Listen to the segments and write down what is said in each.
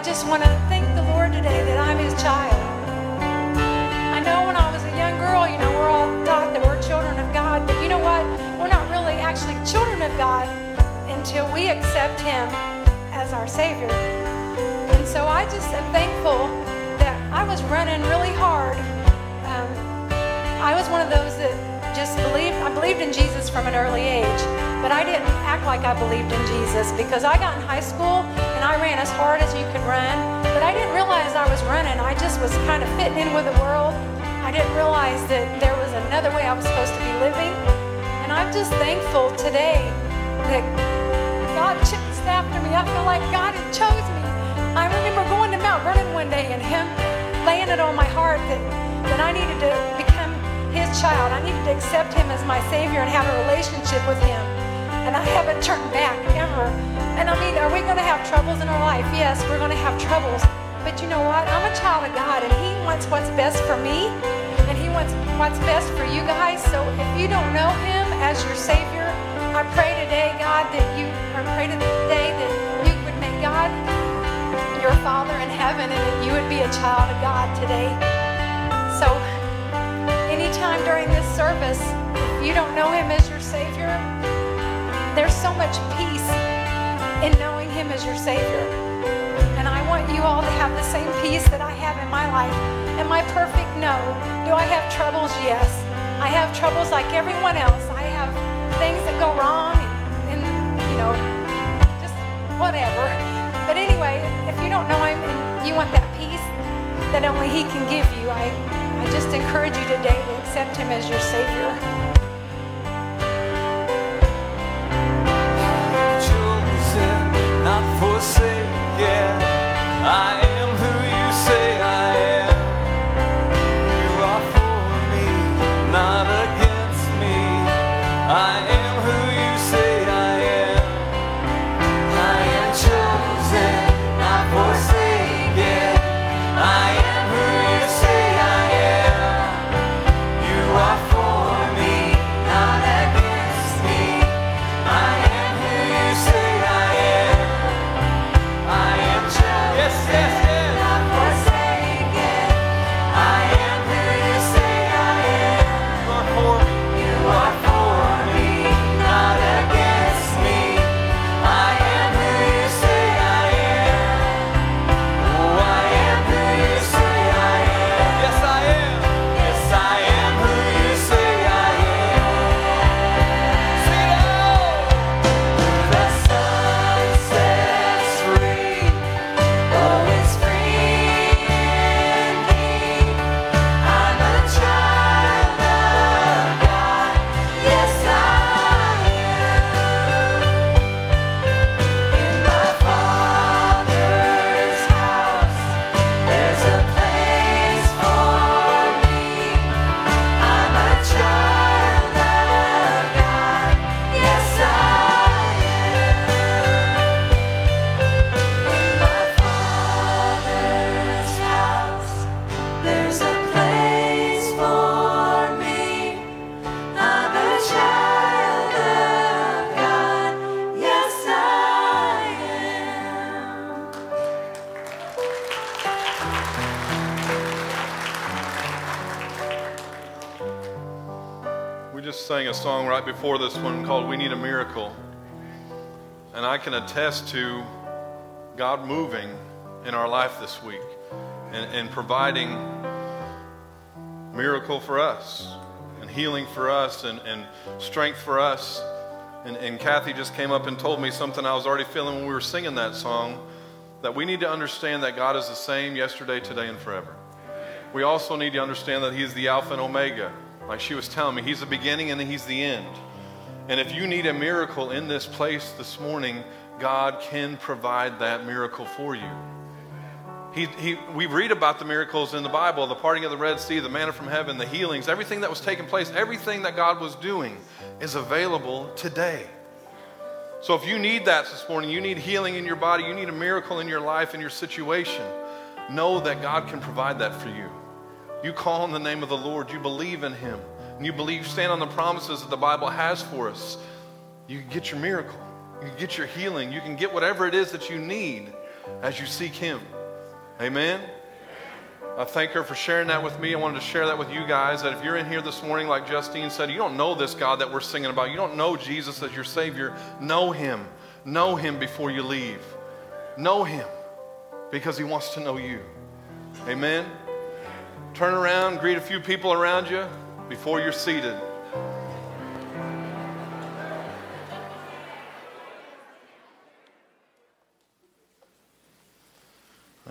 I just want to thank the Lord today that I'm his child. I know when I was a young girl, you know, we're all taught that we're children of God, but you know what? We're not really actually children of God until we accept him as our Savior. And so I just am thankful that I was running really hard. Um, I was one of those that just believed, I believed in Jesus from an early age, but I didn't act like I believed in Jesus because I got in high school and I ran as hard as you could run, but I didn't realize I was running. I just was kind of fitting in with the world. I didn't realize that there was another way I was supposed to be living. And I'm just thankful today that God chased after me. I feel like God had chose me. I remember going to Mount Vernon one day and Him laying it on my heart that, that I needed to become His child. I needed to accept Him as my Savior and have a relationship with Him. And I haven't turned back ever. And I mean, are we going to have troubles in our life? Yes, we're going to have troubles. But you know what? I'm a child of God and He wants what's best for me and He wants what's best for you guys. So if you don't know Him as your Savior, I pray today, God, that you, I pray today that you would make God your Father in heaven and that you would be a child of God today. So anytime during this service, if you don't know Him as your Savior, there's so much peace in knowing Him as your Savior. And I want you all to have the same peace that I have in my life. Am I perfect? No. Do I have troubles? Yes. I have troubles like everyone else. I have things that go wrong and, and you know, just whatever. But anyway, if you don't know Him and you want that peace that only He can give you, I, I just encourage you today to accept Him as your Savior. Forsaken. I a song right before this one called We Need a Miracle. And I can attest to God moving in our life this week and, and providing miracle for us and healing for us and, and strength for us. And, and Kathy just came up and told me something I was already feeling when we were singing that song that we need to understand that God is the same yesterday, today, and forever. We also need to understand that He is the Alpha and Omega. Like she was telling me, He's the beginning and He's the end. And if you need a miracle in this place this morning, God can provide that miracle for you. He, he, we read about the miracles in the Bible the parting of the Red Sea, the manna from heaven, the healings, everything that was taking place, everything that God was doing is available today. So if you need that this morning, you need healing in your body, you need a miracle in your life, in your situation, know that God can provide that for you. You call on the name of the Lord, you believe in Him, and you believe, stand on the promises that the Bible has for us. You can get your miracle, you can get your healing, you can get whatever it is that you need as you seek Him. Amen. I thank her for sharing that with me. I wanted to share that with you guys that if you're in here this morning, like Justine said, you don't know this God that we're singing about, you don't know Jesus as your Savior, know Him. Know him before you leave. Know him because he wants to know you. Amen. Turn around, greet a few people around you before you're seated.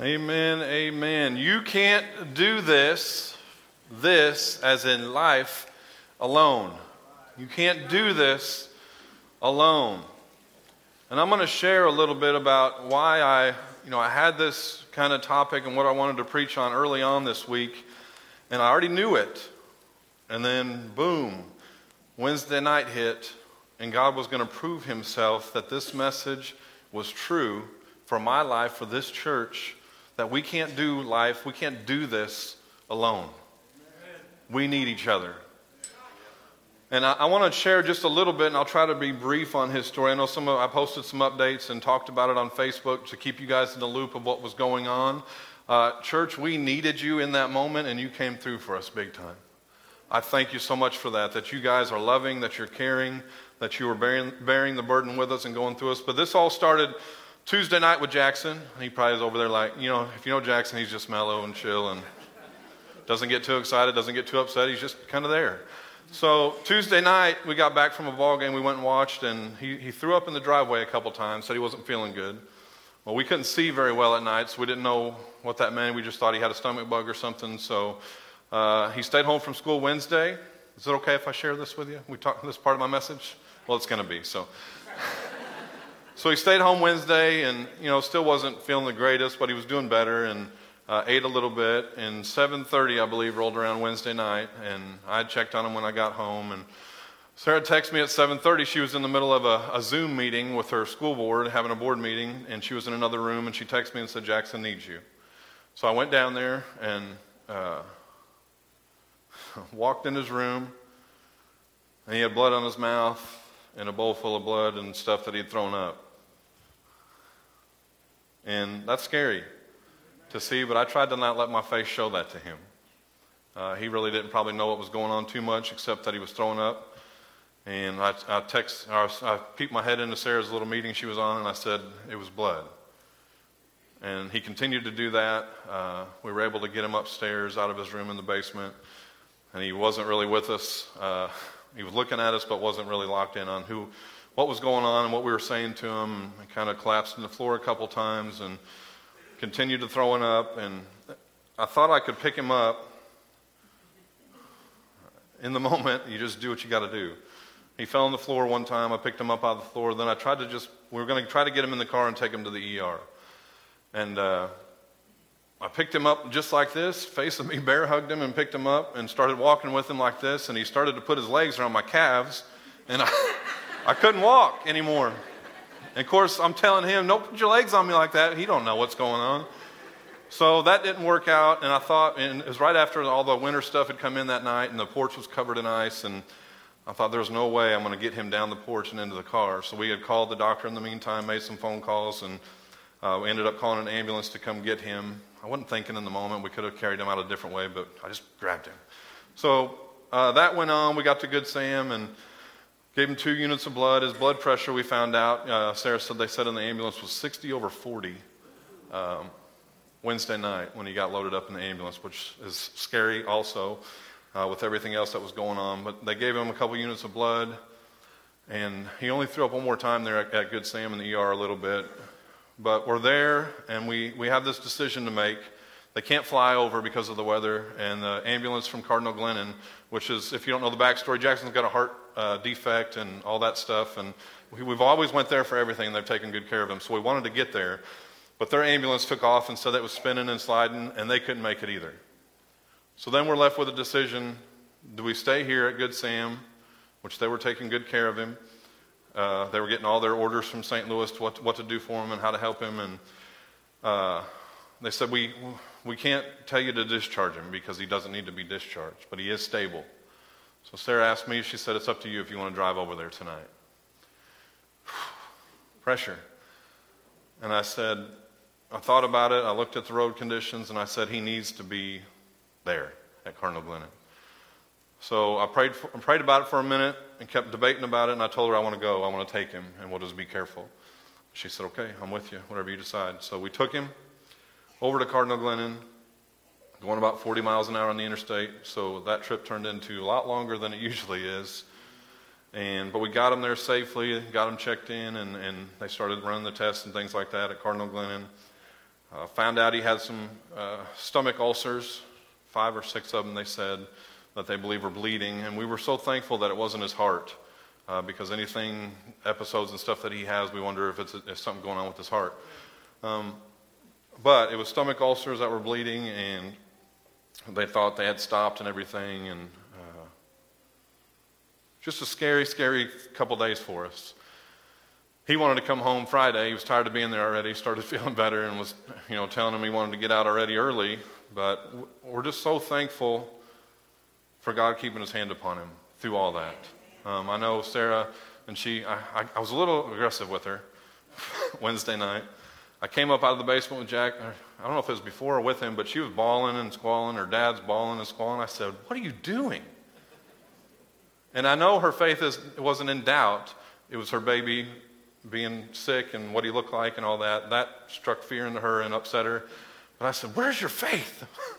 Amen, amen. You can't do this, this as in life, alone. You can't do this alone. And I'm going to share a little bit about why I, you know, I had this kind of topic and what I wanted to preach on early on this week, and I already knew it. And then, boom, Wednesday night hit, and God was going to prove Himself that this message was true for my life, for this church, that we can't do life, we can't do this alone. We need each other. And I, I want to share just a little bit, and I'll try to be brief on his story. I know some of, I posted some updates and talked about it on Facebook to keep you guys in the loop of what was going on. Uh, church, we needed you in that moment, and you came through for us big time. I thank you so much for that, that you guys are loving, that you're caring, that you were bearing, bearing the burden with us and going through us. But this all started Tuesday night with Jackson. He probably is over there like, you know, if you know Jackson, he's just mellow and chill and doesn't get too excited, doesn't get too upset. He's just kind of there. So Tuesday night, we got back from a ball game. We went and watched, and he, he threw up in the driveway a couple times, said he wasn't feeling good. Well, we couldn't see very well at night, so we didn't know what that meant. We just thought he had a stomach bug or something. So uh, he stayed home from school Wednesday. Is it okay if I share this with you? We talk this part of my message. Well, it's going to be so. So he stayed home Wednesday and, you know, still wasn't feeling the greatest, but he was doing better and uh, ate a little bit. And 7.30, I believe, rolled around Wednesday night, and I checked on him when I got home. And Sarah texted me at 7.30. She was in the middle of a, a Zoom meeting with her school board, having a board meeting, and she was in another room, and she texted me and said, Jackson needs you. So I went down there and uh, walked in his room, and he had blood on his mouth and a bowl full of blood and stuff that he'd thrown up. And that's scary to see, but I tried to not let my face show that to him. Uh, he really didn't probably know what was going on too much, except that he was throwing up. And I, I text, I, I peeked my head into Sarah's little meeting she was on, and I said it was blood. And he continued to do that. Uh, we were able to get him upstairs out of his room in the basement, and he wasn't really with us. Uh, he was looking at us, but wasn't really locked in on who what was going on and what we were saying to him. He kind of collapsed on the floor a couple times and continued to throwing up. And I thought I could pick him up. In the moment, you just do what you got to do. He fell on the floor one time. I picked him up out of the floor. Then I tried to just, we were going to try to get him in the car and take him to the ER. And uh, I picked him up just like this, facing me, bear hugged him and picked him up and started walking with him like this. And he started to put his legs around my calves. And I. I couldn't walk anymore. And of course, I'm telling him, don't put your legs on me like that. He don't know what's going on. So that didn't work out, and I thought, and it was right after all the winter stuff had come in that night, and the porch was covered in ice, and I thought there's no way I'm going to get him down the porch and into the car. So we had called the doctor in the meantime, made some phone calls, and uh, we ended up calling an ambulance to come get him. I wasn't thinking in the moment we could have carried him out a different way, but I just grabbed him. So uh, that went on. We got to Good Sam, and Gave him two units of blood. His blood pressure, we found out, uh, Sarah said they said in the ambulance was 60 over 40 um, Wednesday night when he got loaded up in the ambulance, which is scary also uh, with everything else that was going on. But they gave him a couple units of blood, and he only threw up one more time there at, at Good Sam in the ER a little bit. But we're there, and we, we have this decision to make. They can't fly over because of the weather, and the ambulance from Cardinal Glennon, which is, if you don't know the backstory, Jackson's got a heart uh, defect and all that stuff. And we, have always went there for everything, and they've taken good care of him. So we wanted to get there, but their ambulance took off and said it was spinning and sliding, and they couldn't make it either. So then we're left with a decision: Do we stay here at Good Sam, which they were taking good care of him? Uh, they were getting all their orders from St. Louis to what, what to do for him and how to help him, and uh, they said we we can't tell you to discharge him because he doesn't need to be discharged, but he is stable. So Sarah asked me, she said, It's up to you if you want to drive over there tonight. Pressure. And I said, I thought about it. I looked at the road conditions and I said, He needs to be there at Cardinal Glennon. So I prayed, for, prayed about it for a minute and kept debating about it. And I told her, I want to go. I want to take him and we'll just be careful. She said, Okay, I'm with you, whatever you decide. So we took him over to Cardinal Glennon, going about 40 miles an hour on the interstate. So that trip turned into a lot longer than it usually is. And, but we got him there safely, got him checked in, and, and they started running the tests and things like that at Cardinal Glennon. Uh, found out he had some uh, stomach ulcers, five or six of them, they said, that they believe were bleeding. And we were so thankful that it wasn't his heart, uh, because anything, episodes and stuff that he has, we wonder if it's if something going on with his heart. Um, but it was stomach ulcers that were bleeding, and they thought they had stopped and everything. And uh, just a scary, scary couple days for us. He wanted to come home Friday. He was tired of being there already. Started feeling better and was, you know, telling him he wanted to get out already early. But we're just so thankful for God keeping His hand upon him through all that. Um, I know Sarah, and she, I, I, I was a little aggressive with her Wednesday night. I came up out of the basement with Jack. I don't know if it was before or with him, but she was bawling and squalling. Her dad's bawling and squalling. I said, What are you doing? And I know her faith is, wasn't in doubt. It was her baby being sick and what he looked like and all that. That struck fear into her and upset her. But I said, Where's your faith?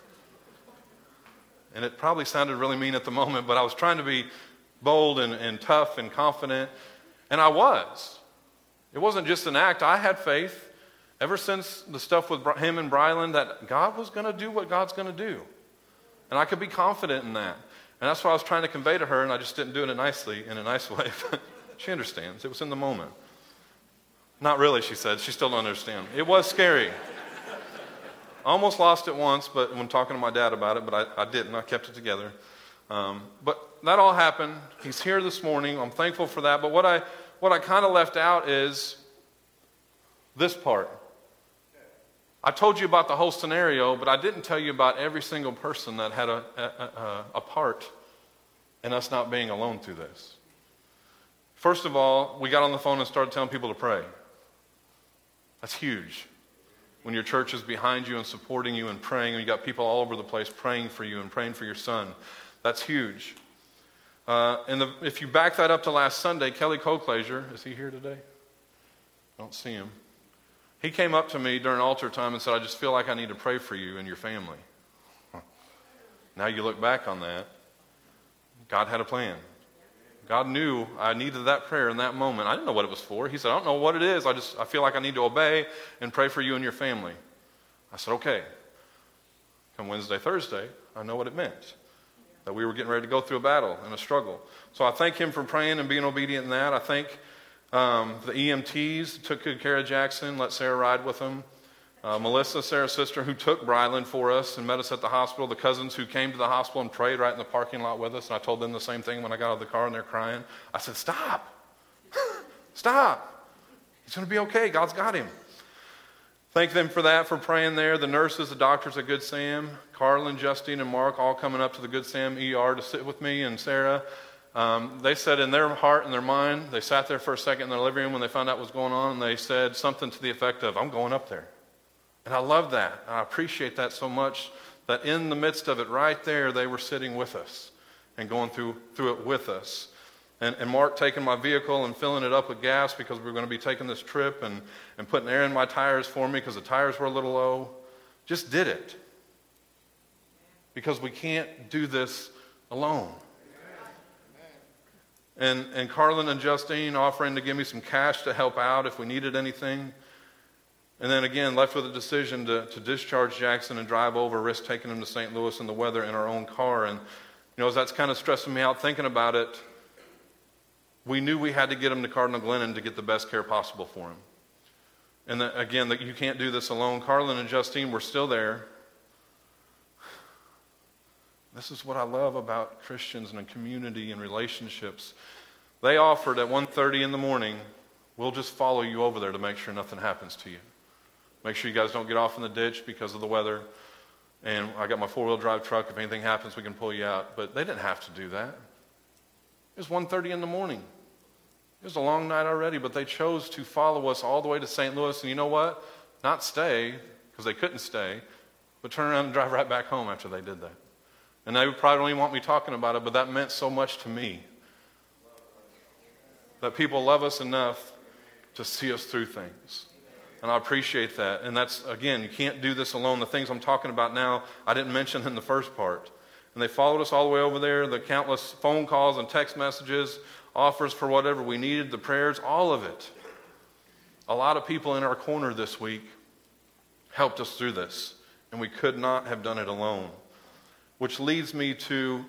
and it probably sounded really mean at the moment, but I was trying to be bold and, and tough and confident. And I was. It wasn't just an act. I had faith ever since the stuff with him and Brylan that God was going to do what God's going to do. And I could be confident in that. And that's what I was trying to convey to her, and I just didn't do it nicely, in a nice way. she understands. It was in the moment. Not really, she said. She still don't understand. It was scary. Almost lost it once, but when talking to my dad about it, but I, I didn't. I kept it together. Um, but that all happened. He's here this morning. I'm thankful for that. But what I, what I kind of left out is this part. I told you about the whole scenario, but I didn't tell you about every single person that had a, a, a, a part in us not being alone through this. First of all, we got on the phone and started telling people to pray. That's huge. When your church is behind you and supporting you and praying, and you got people all over the place praying for you and praying for your son, that's huge. Uh, and the, if you back that up to last Sunday, Kelly Coclaser, is he here today? I don't see him. He came up to me during altar time and said, I just feel like I need to pray for you and your family. Now you look back on that, God had a plan. God knew I needed that prayer in that moment. I didn't know what it was for. He said, I don't know what it is. I just I feel like I need to obey and pray for you and your family. I said, okay. Come Wednesday, Thursday, I know what it meant. That we were getting ready to go through a battle and a struggle. So I thank him for praying and being obedient in that. I thank um, the EMTs took good care of Jackson, let Sarah ride with him. Uh, Melissa, Sarah's sister, who took Brylan for us and met us at the hospital. The cousins who came to the hospital and prayed right in the parking lot with us. And I told them the same thing when I got out of the car and they're crying. I said, Stop. Stop. He's going to be okay. God's got him. Thank them for that, for praying there. The nurses, the doctors at Good Sam, Carlin, Justine, and Mark all coming up to the Good Sam ER to sit with me and Sarah. Um, they said in their heart and their mind, they sat there for a second in their living room when they found out what was going on, and they said something to the effect of, I'm going up there. And I love that. I appreciate that so much that in the midst of it, right there, they were sitting with us and going through, through it with us. And, and Mark taking my vehicle and filling it up with gas because we were going to be taking this trip and, and putting air in my tires for me because the tires were a little low. Just did it. Because we can't do this alone. And, and Carlin and Justine offering to give me some cash to help out if we needed anything. And then again, left with a decision to, to discharge Jackson and drive over, risk taking him to St. Louis in the weather in our own car. And, you know, as that's kind of stressing me out thinking about it, we knew we had to get him to Cardinal Glennon to get the best care possible for him. And that, again, you can't do this alone. Carlin and Justine were still there. This is what I love about Christians and a community and relationships. They offered at 1:30 in the morning, we'll just follow you over there to make sure nothing happens to you. Make sure you guys don't get off in the ditch because of the weather. And I got my four-wheel drive truck. If anything happens, we can pull you out. But they didn't have to do that. It was 1.30 in the morning. It was a long night already, but they chose to follow us all the way to St. Louis. And you know what? Not stay, because they couldn't stay, but turn around and drive right back home after they did that. And they probably don't even want me talking about it, but that meant so much to me. That people love us enough to see us through things. And I appreciate that. And that's, again, you can't do this alone. The things I'm talking about now, I didn't mention in the first part. And they followed us all the way over there, the countless phone calls and text messages, offers for whatever we needed, the prayers, all of it. A lot of people in our corner this week helped us through this, and we could not have done it alone. Which leads me to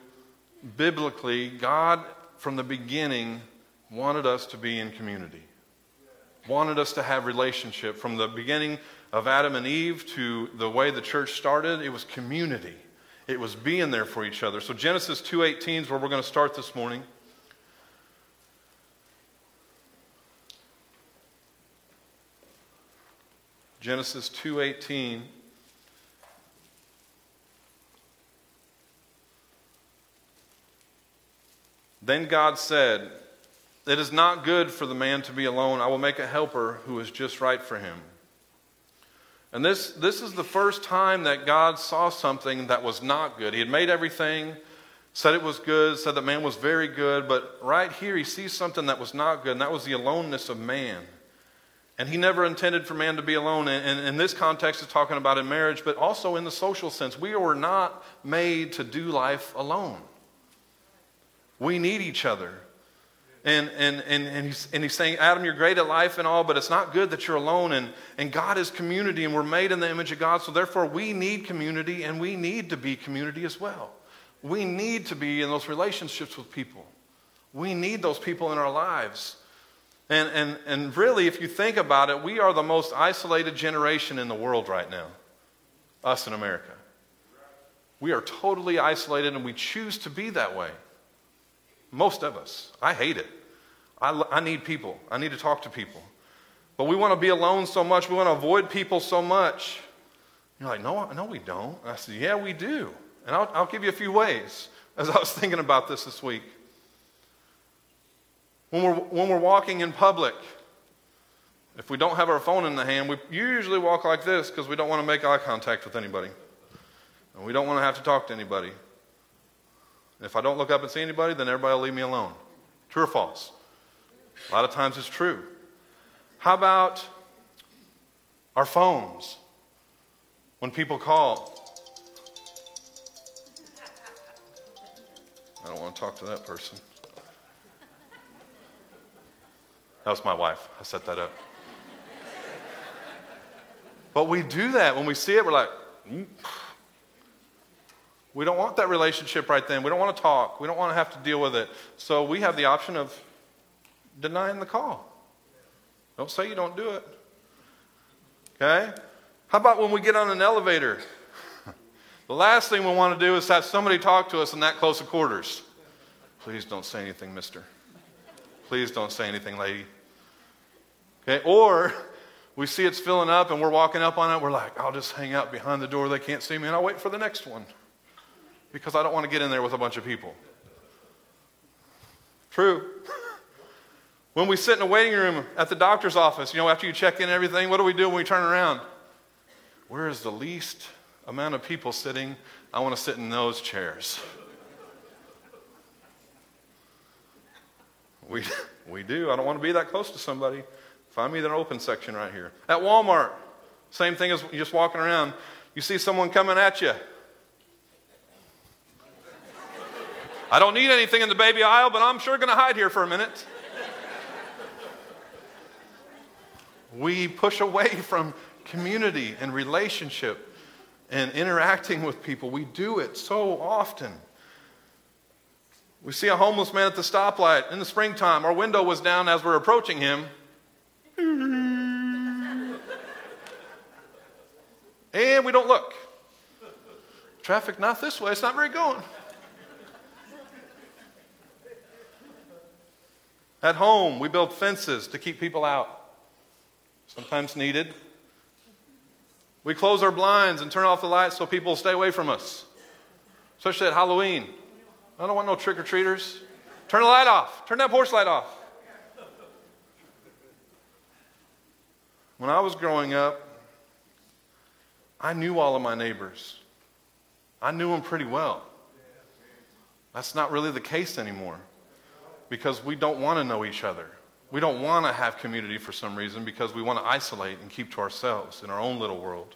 biblically, God from the beginning wanted us to be in community, wanted us to have relationship. From the beginning of Adam and Eve to the way the church started, it was community. It was being there for each other. So Genesis 2:18 is where we're going to start this morning. Genesis 2:18 Then God said, It is not good for the man to be alone. I will make a helper who is just right for him. And this, this is the first time that God saw something that was not good. He had made everything, said it was good, said that man was very good, but right here he sees something that was not good, and that was the aloneness of man. And he never intended for man to be alone. And in this context, it's talking about in marriage, but also in the social sense. We were not made to do life alone. We need each other. And, and, and, and, he's, and he's saying, Adam, you're great at life and all, but it's not good that you're alone. And, and God is community, and we're made in the image of God. So therefore, we need community, and we need to be community as well. We need to be in those relationships with people. We need those people in our lives. And, and, and really, if you think about it, we are the most isolated generation in the world right now, us in America. We are totally isolated, and we choose to be that way. Most of us. I hate it. I, I need people. I need to talk to people. But we want to be alone so much. We want to avoid people so much. You're like, no, no, we don't. And I said, yeah, we do. And I'll, I'll give you a few ways as I was thinking about this this week. When we're, when we're walking in public, if we don't have our phone in the hand, we usually walk like this because we don't want to make eye contact with anybody. And we don't want to have to talk to anybody. If I don't look up and see anybody, then everybody will leave me alone. True or false? A lot of times it's true. How about our phones? When people call, I don't want to talk to that person. That was my wife. I set that up. But we do that. When we see it, we're like, mm. We don't want that relationship right then. We don't want to talk. We don't want to have to deal with it. So we have the option of denying the call. Don't say you don't do it. Okay? How about when we get on an elevator? the last thing we want to do is have somebody talk to us in that close of quarters. Please don't say anything, mister. Please don't say anything, lady. Okay? Or we see it's filling up and we're walking up on it. We're like, I'll just hang out behind the door. They can't see me and I'll wait for the next one because I don't want to get in there with a bunch of people. True. when we sit in a waiting room at the doctor's office, you know, after you check in and everything, what do we do when we turn around? Where is the least amount of people sitting? I want to sit in those chairs. We, we do. I don't want to be that close to somebody. Find me the open section right here. At Walmart, same thing as just walking around. You see someone coming at you. I don't need anything in the baby aisle, but I'm sure going to hide here for a minute. we push away from community and relationship and interacting with people. We do it so often. We see a homeless man at the stoplight in the springtime. Our window was down as we're approaching him. and we don't look. Traffic not this way, it's not very going. At home, we build fences to keep people out, sometimes needed. We close our blinds and turn off the lights so people stay away from us, especially at Halloween. I don't want no trick or treaters. Turn the light off. Turn that porch light off. When I was growing up, I knew all of my neighbors. I knew them pretty well. That's not really the case anymore because we don't want to know each other. We don't want to have community for some reason because we want to isolate and keep to ourselves in our own little world.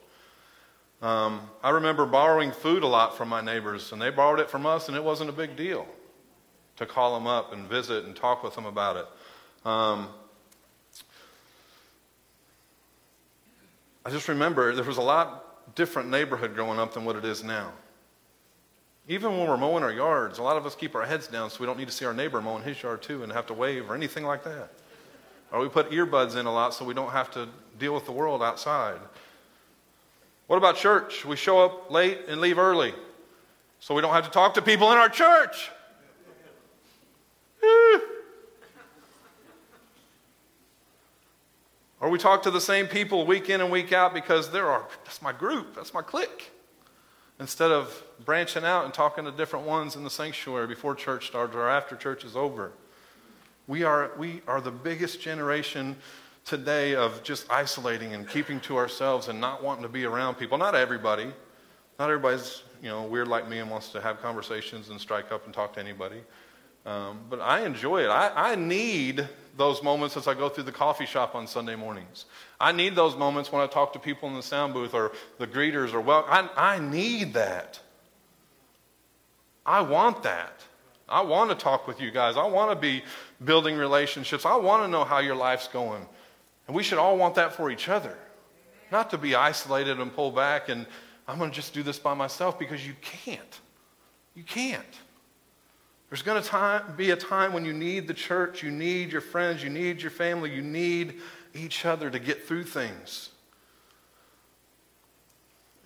Um, I remember borrowing food a lot from my neighbors, and they borrowed it from us, and it wasn't a big deal to call them up and visit and talk with them about it. Um, I just remember there was a lot different neighborhood growing up than what it is now. Even when we're mowing our yards, a lot of us keep our heads down so we don't need to see our neighbor mowing his yard too and have to wave or anything like that. Or we put earbuds in a lot so we don't have to deal with the world outside. What about church? We show up late and leave early so we don't have to talk to people in our church. Or we talk to the same people week in and week out because they're our, that's my group, that's my clique. Instead of branching out and talking to different ones in the sanctuary before church starts or after church is over. We are, we are the biggest generation today of just isolating and keeping to ourselves and not wanting to be around people. Not everybody. Not everybody's you know weird like me and wants to have conversations and strike up and talk to anybody. Um, but I enjoy it. I, I need those moments as I go through the coffee shop on Sunday mornings. I need those moments when I talk to people in the sound booth or the greeters or well. I, I need that. I want that. I want to talk with you guys. I want to be building relationships. I want to know how your life's going. And we should all want that for each other. Not to be isolated and pull back and I'm going to just do this by myself because you can't. You can't. There's going to be a time when you need the church, you need your friends, you need your family, you need each other to get through things.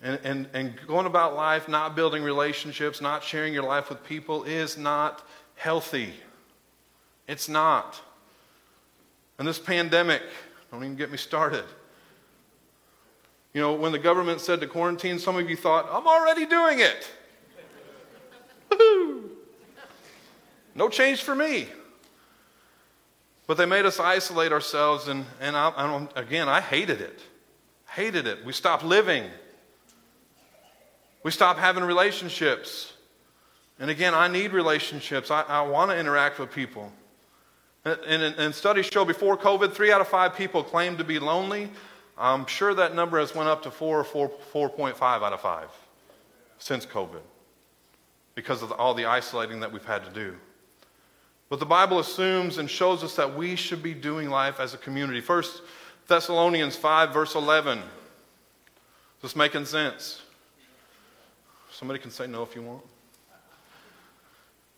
And, and, and going about life, not building relationships, not sharing your life with people is not healthy. It's not. And this pandemic, don't even get me started. You know, when the government said to quarantine, some of you thought, I'm already doing it. no change for me. But they made us isolate ourselves, and, and I, I again, I hated it. Hated it. We stopped living. We stopped having relationships. And again, I need relationships. I, I want to interact with people. And, and, and, studies show before COVID, three out of five people claim to be lonely. I'm sure that number has went up to four or 4, 4.5 out of five since COVID because of all the isolating that we've had to do. But the Bible assumes and shows us that we should be doing life as a community. First Thessalonians 5, verse 11. Is this making sense? Somebody can say no if you want.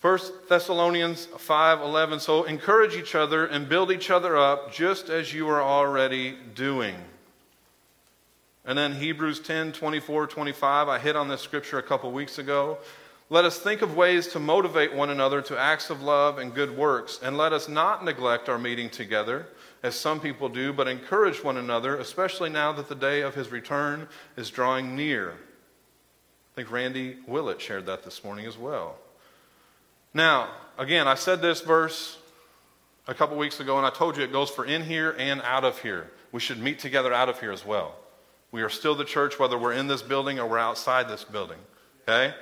1 Thessalonians 5:11 So encourage each other and build each other up just as you are already doing. And then Hebrews 10, 24, 25. I hit on this scripture a couple weeks ago. Let us think of ways to motivate one another to acts of love and good works, and let us not neglect our meeting together, as some people do, but encourage one another, especially now that the day of his return is drawing near. I think Randy Willett shared that this morning as well. Now, again, I said this verse a couple weeks ago, and I told you it goes for in here and out of here. We should meet together out of here as well. We are still the church, whether we're in this building or we're outside this building. Okay?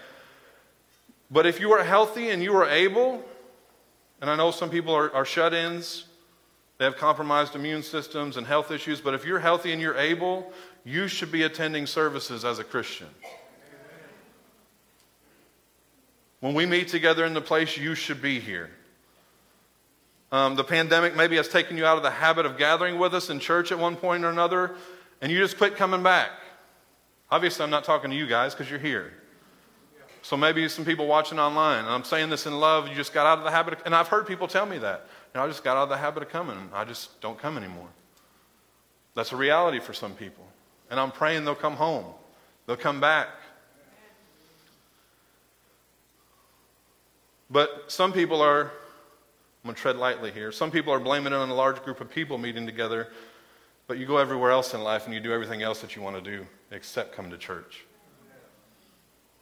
But if you are healthy and you are able, and I know some people are, are shut ins, they have compromised immune systems and health issues, but if you're healthy and you're able, you should be attending services as a Christian. When we meet together in the place, you should be here. Um, the pandemic maybe has taken you out of the habit of gathering with us in church at one point or another, and you just quit coming back. Obviously, I'm not talking to you guys because you're here. So maybe some people watching online, and I'm saying this in love, you just got out of the habit, of, and I've heard people tell me that. You know, I just got out of the habit of coming. I just don't come anymore. That's a reality for some people. And I'm praying they'll come home. They'll come back. But some people are, I'm going to tread lightly here, some people are blaming it on a large group of people meeting together, but you go everywhere else in life and you do everything else that you want to do except come to church.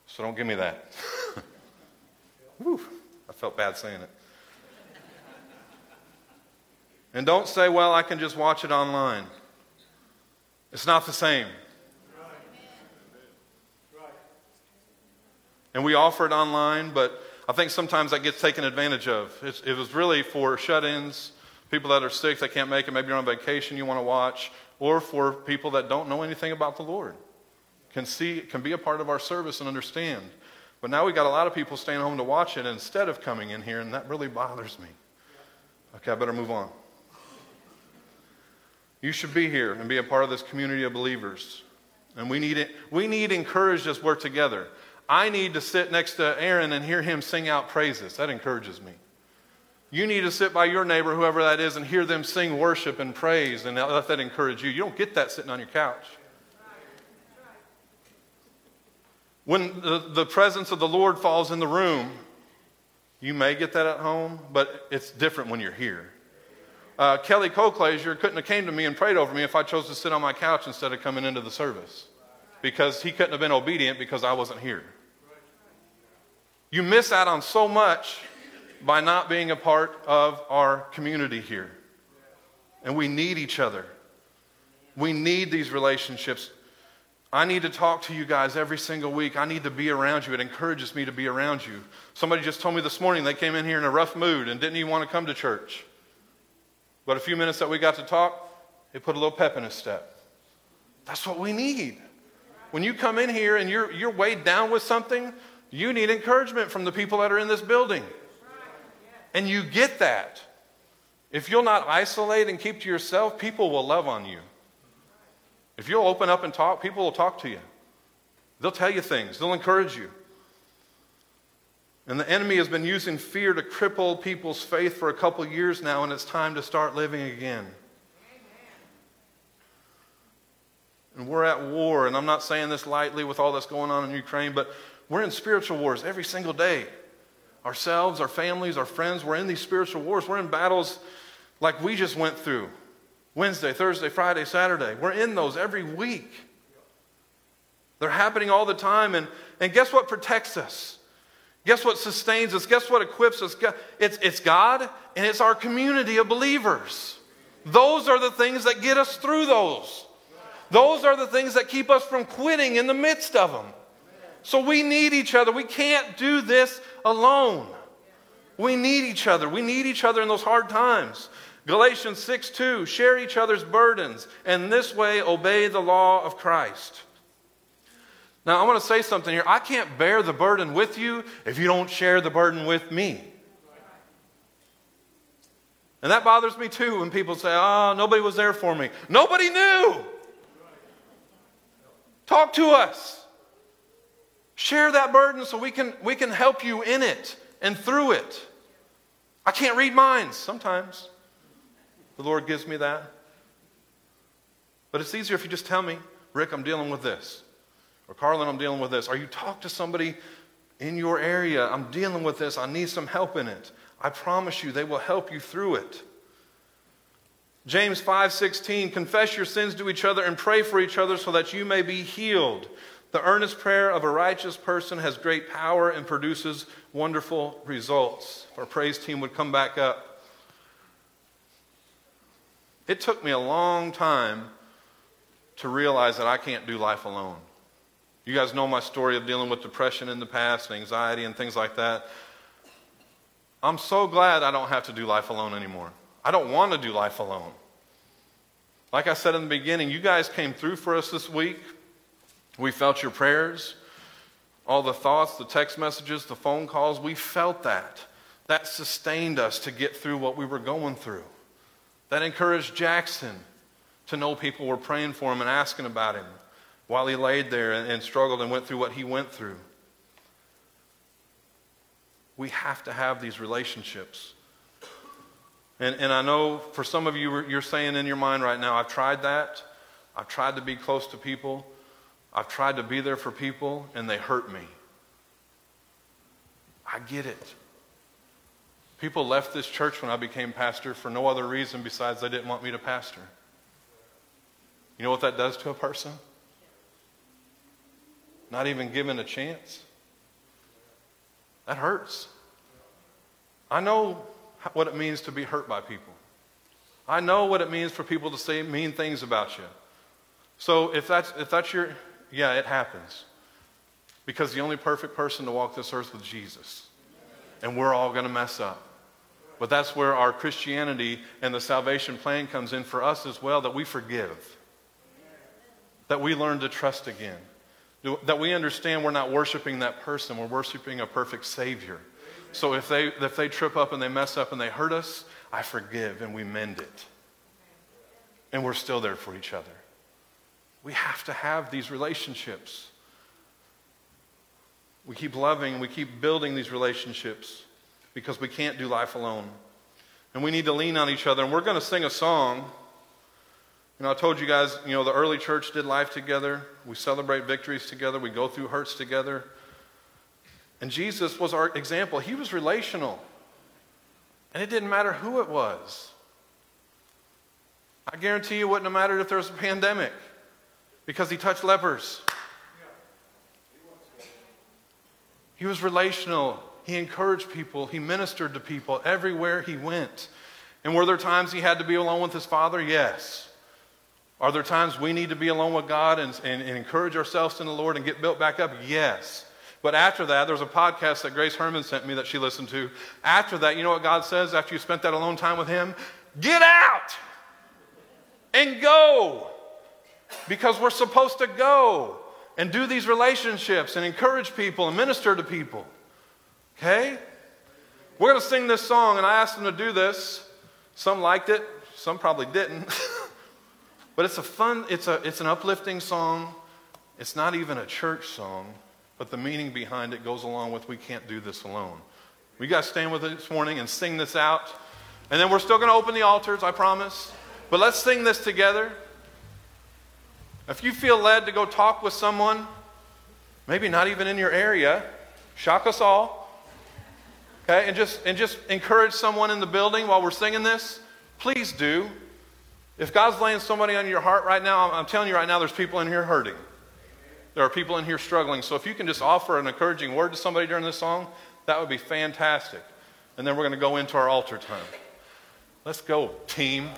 So don't give me that. Whew, I felt bad saying it. And don't say, well, I can just watch it online. It's not the same. And we offer it online, but I think sometimes that gets taken advantage of. It's, it was really for shut ins, People that are sick, they can't make it, maybe you're on vacation, you want to watch, or for people that don't know anything about the Lord. Can see, can be a part of our service and understand. But now we've got a lot of people staying home to watch it instead of coming in here, and that really bothers me. Okay, I better move on. You should be here and be a part of this community of believers. And we need it. We need encouraged as we're together. I need to sit next to Aaron and hear him sing out praises. That encourages me. You need to sit by your neighbor, whoever that is, and hear them sing worship and praise, and let that encourage you. You don't get that sitting on your couch. When the, the presence of the Lord falls in the room, you may get that at home, but it's different when you're here. Uh, Kelly Coclaser couldn't have came to me and prayed over me if I chose to sit on my couch instead of coming into the service because he couldn't have been obedient because I wasn't here. You miss out on so much by not being a part of our community here. And we need each other. We need these relationships. I need to talk to you guys every single week. I need to be around you. It encourages me to be around you. Somebody just told me this morning they came in here in a rough mood and didn't even want to come to church. But a few minutes that we got to talk, it put a little pep in his step. That's what we need. When you come in here and you're, you're weighed down with something, you need encouragement from the people that are in this building. And you get that. If you'll not isolate and keep to yourself, people will love on you. If you'll open up and talk, people will talk to you. They'll tell you things, they'll encourage you. And the enemy has been using fear to cripple people's faith for a couple years now, and it's time to start living again. And we're at war, and I'm not saying this lightly with all that's going on in Ukraine, but we're in spiritual wars every single day ourselves, our families, our friends. We're in these spiritual wars. We're in battles like we just went through Wednesday, Thursday, Friday, Saturday. We're in those every week. They're happening all the time. And, and guess what protects us? Guess what sustains us? Guess what equips us? It's, it's God and it's our community of believers. Those are the things that get us through those. Those are the things that keep us from quitting in the midst of them. So we need each other. We can't do this alone. We need each other. We need each other in those hard times. Galatians 6 2, share each other's burdens, and this way obey the law of Christ. Now, I want to say something here. I can't bear the burden with you if you don't share the burden with me. And that bothers me too when people say, oh, nobody was there for me. Nobody knew. Talk to us. Share that burden so we can, we can help you in it and through it. I can't read minds sometimes. The Lord gives me that. But it's easier if you just tell me, Rick, I'm dealing with this. Or Carlin, I'm dealing with this. Or you talk to somebody in your area, I'm dealing with this. I need some help in it. I promise you, they will help you through it. James 5:16 confess your sins to each other and pray for each other so that you may be healed. The earnest prayer of a righteous person has great power and produces wonderful results. Our praise team would come back up. It took me a long time to realize that I can't do life alone. You guys know my story of dealing with depression in the past, anxiety, and things like that. I'm so glad I don't have to do life alone anymore. I don't want to do life alone. Like I said in the beginning, you guys came through for us this week. We felt your prayers, all the thoughts, the text messages, the phone calls. We felt that. That sustained us to get through what we were going through. That encouraged Jackson to know people were praying for him and asking about him while he laid there and, and struggled and went through what he went through. We have to have these relationships. And, and I know for some of you, you're saying in your mind right now, I've tried that. I've tried to be close to people. I've tried to be there for people and they hurt me. I get it. People left this church when I became pastor for no other reason besides they didn't want me to pastor. You know what that does to a person? Not even given a chance. That hurts. I know what it means to be hurt by people. I know what it means for people to say mean things about you. So if that's, if that's your, yeah, it happens. Because the only perfect person to walk this earth was Jesus. And we're all going to mess up. But that's where our Christianity and the salvation plan comes in for us as well that we forgive, that we learn to trust again, that we understand we're not worshiping that person, we're worshiping a perfect Savior. So if they, if they trip up and they mess up and they hurt us, I forgive and we mend it. And we're still there for each other. We have to have these relationships. We keep loving, we keep building these relationships because we can't do life alone. And we need to lean on each other. And we're going to sing a song. You know, I told you guys, you know, the early church did life together. We celebrate victories together. We go through hurts together. And Jesus was our example. He was relational. And it didn't matter who it was. I guarantee you it wouldn't have mattered if there was a pandemic because he touched lepers. He was relational. He encouraged people. He ministered to people everywhere he went. And were there times he had to be alone with his father? Yes. Are there times we need to be alone with God and, and, and encourage ourselves in the Lord and get built back up? Yes. But after that, there was a podcast that Grace Herman sent me that she listened to. After that, you know what God says after you spent that alone time with Him? Get out and go. Because we're supposed to go and do these relationships and encourage people and minister to people. Okay? We're going to sing this song, and I asked them to do this. Some liked it, some probably didn't. but it's a fun, it's, a, it's an uplifting song. It's not even a church song, but the meaning behind it goes along with we can't do this alone. We got to stand with it this morning and sing this out. And then we're still going to open the altars, I promise. But let's sing this together. If you feel led to go talk with someone, maybe not even in your area, shock us all. Okay, and just and just encourage someone in the building while we're singing this. Please do. If God's laying somebody on your heart right now, I'm, I'm telling you right now, there's people in here hurting. There are people in here struggling. So if you can just offer an encouraging word to somebody during this song, that would be fantastic. And then we're going to go into our altar time. Let's go, team.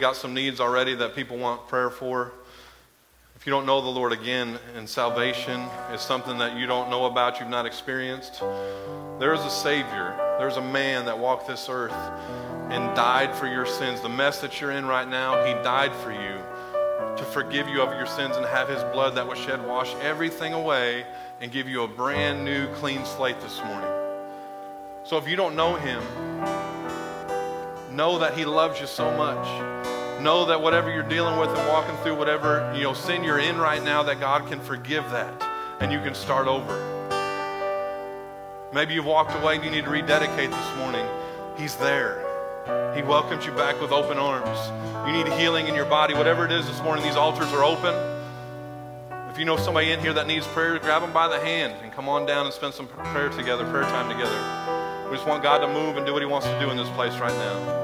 Got some needs already that people want prayer for. If you don't know the Lord again, and salvation is something that you don't know about, you've not experienced, there is a Savior. There's a man that walked this earth and died for your sins. The mess that you're in right now, He died for you to forgive you of your sins and have His blood that was shed wash everything away and give you a brand new, clean slate this morning. So if you don't know Him, know that he loves you so much know that whatever you're dealing with and walking through whatever you know sin you're in right now that god can forgive that and you can start over. Maybe you've walked away and you need to rededicate this morning. He's there. He welcomes you back with open arms. You need healing in your body. Whatever it is this morning these altars are open. If you know somebody in here that needs prayer grab them by the hand and come on down and spend some prayer together prayer time together. We just want god to move and do what he wants to do in this place right now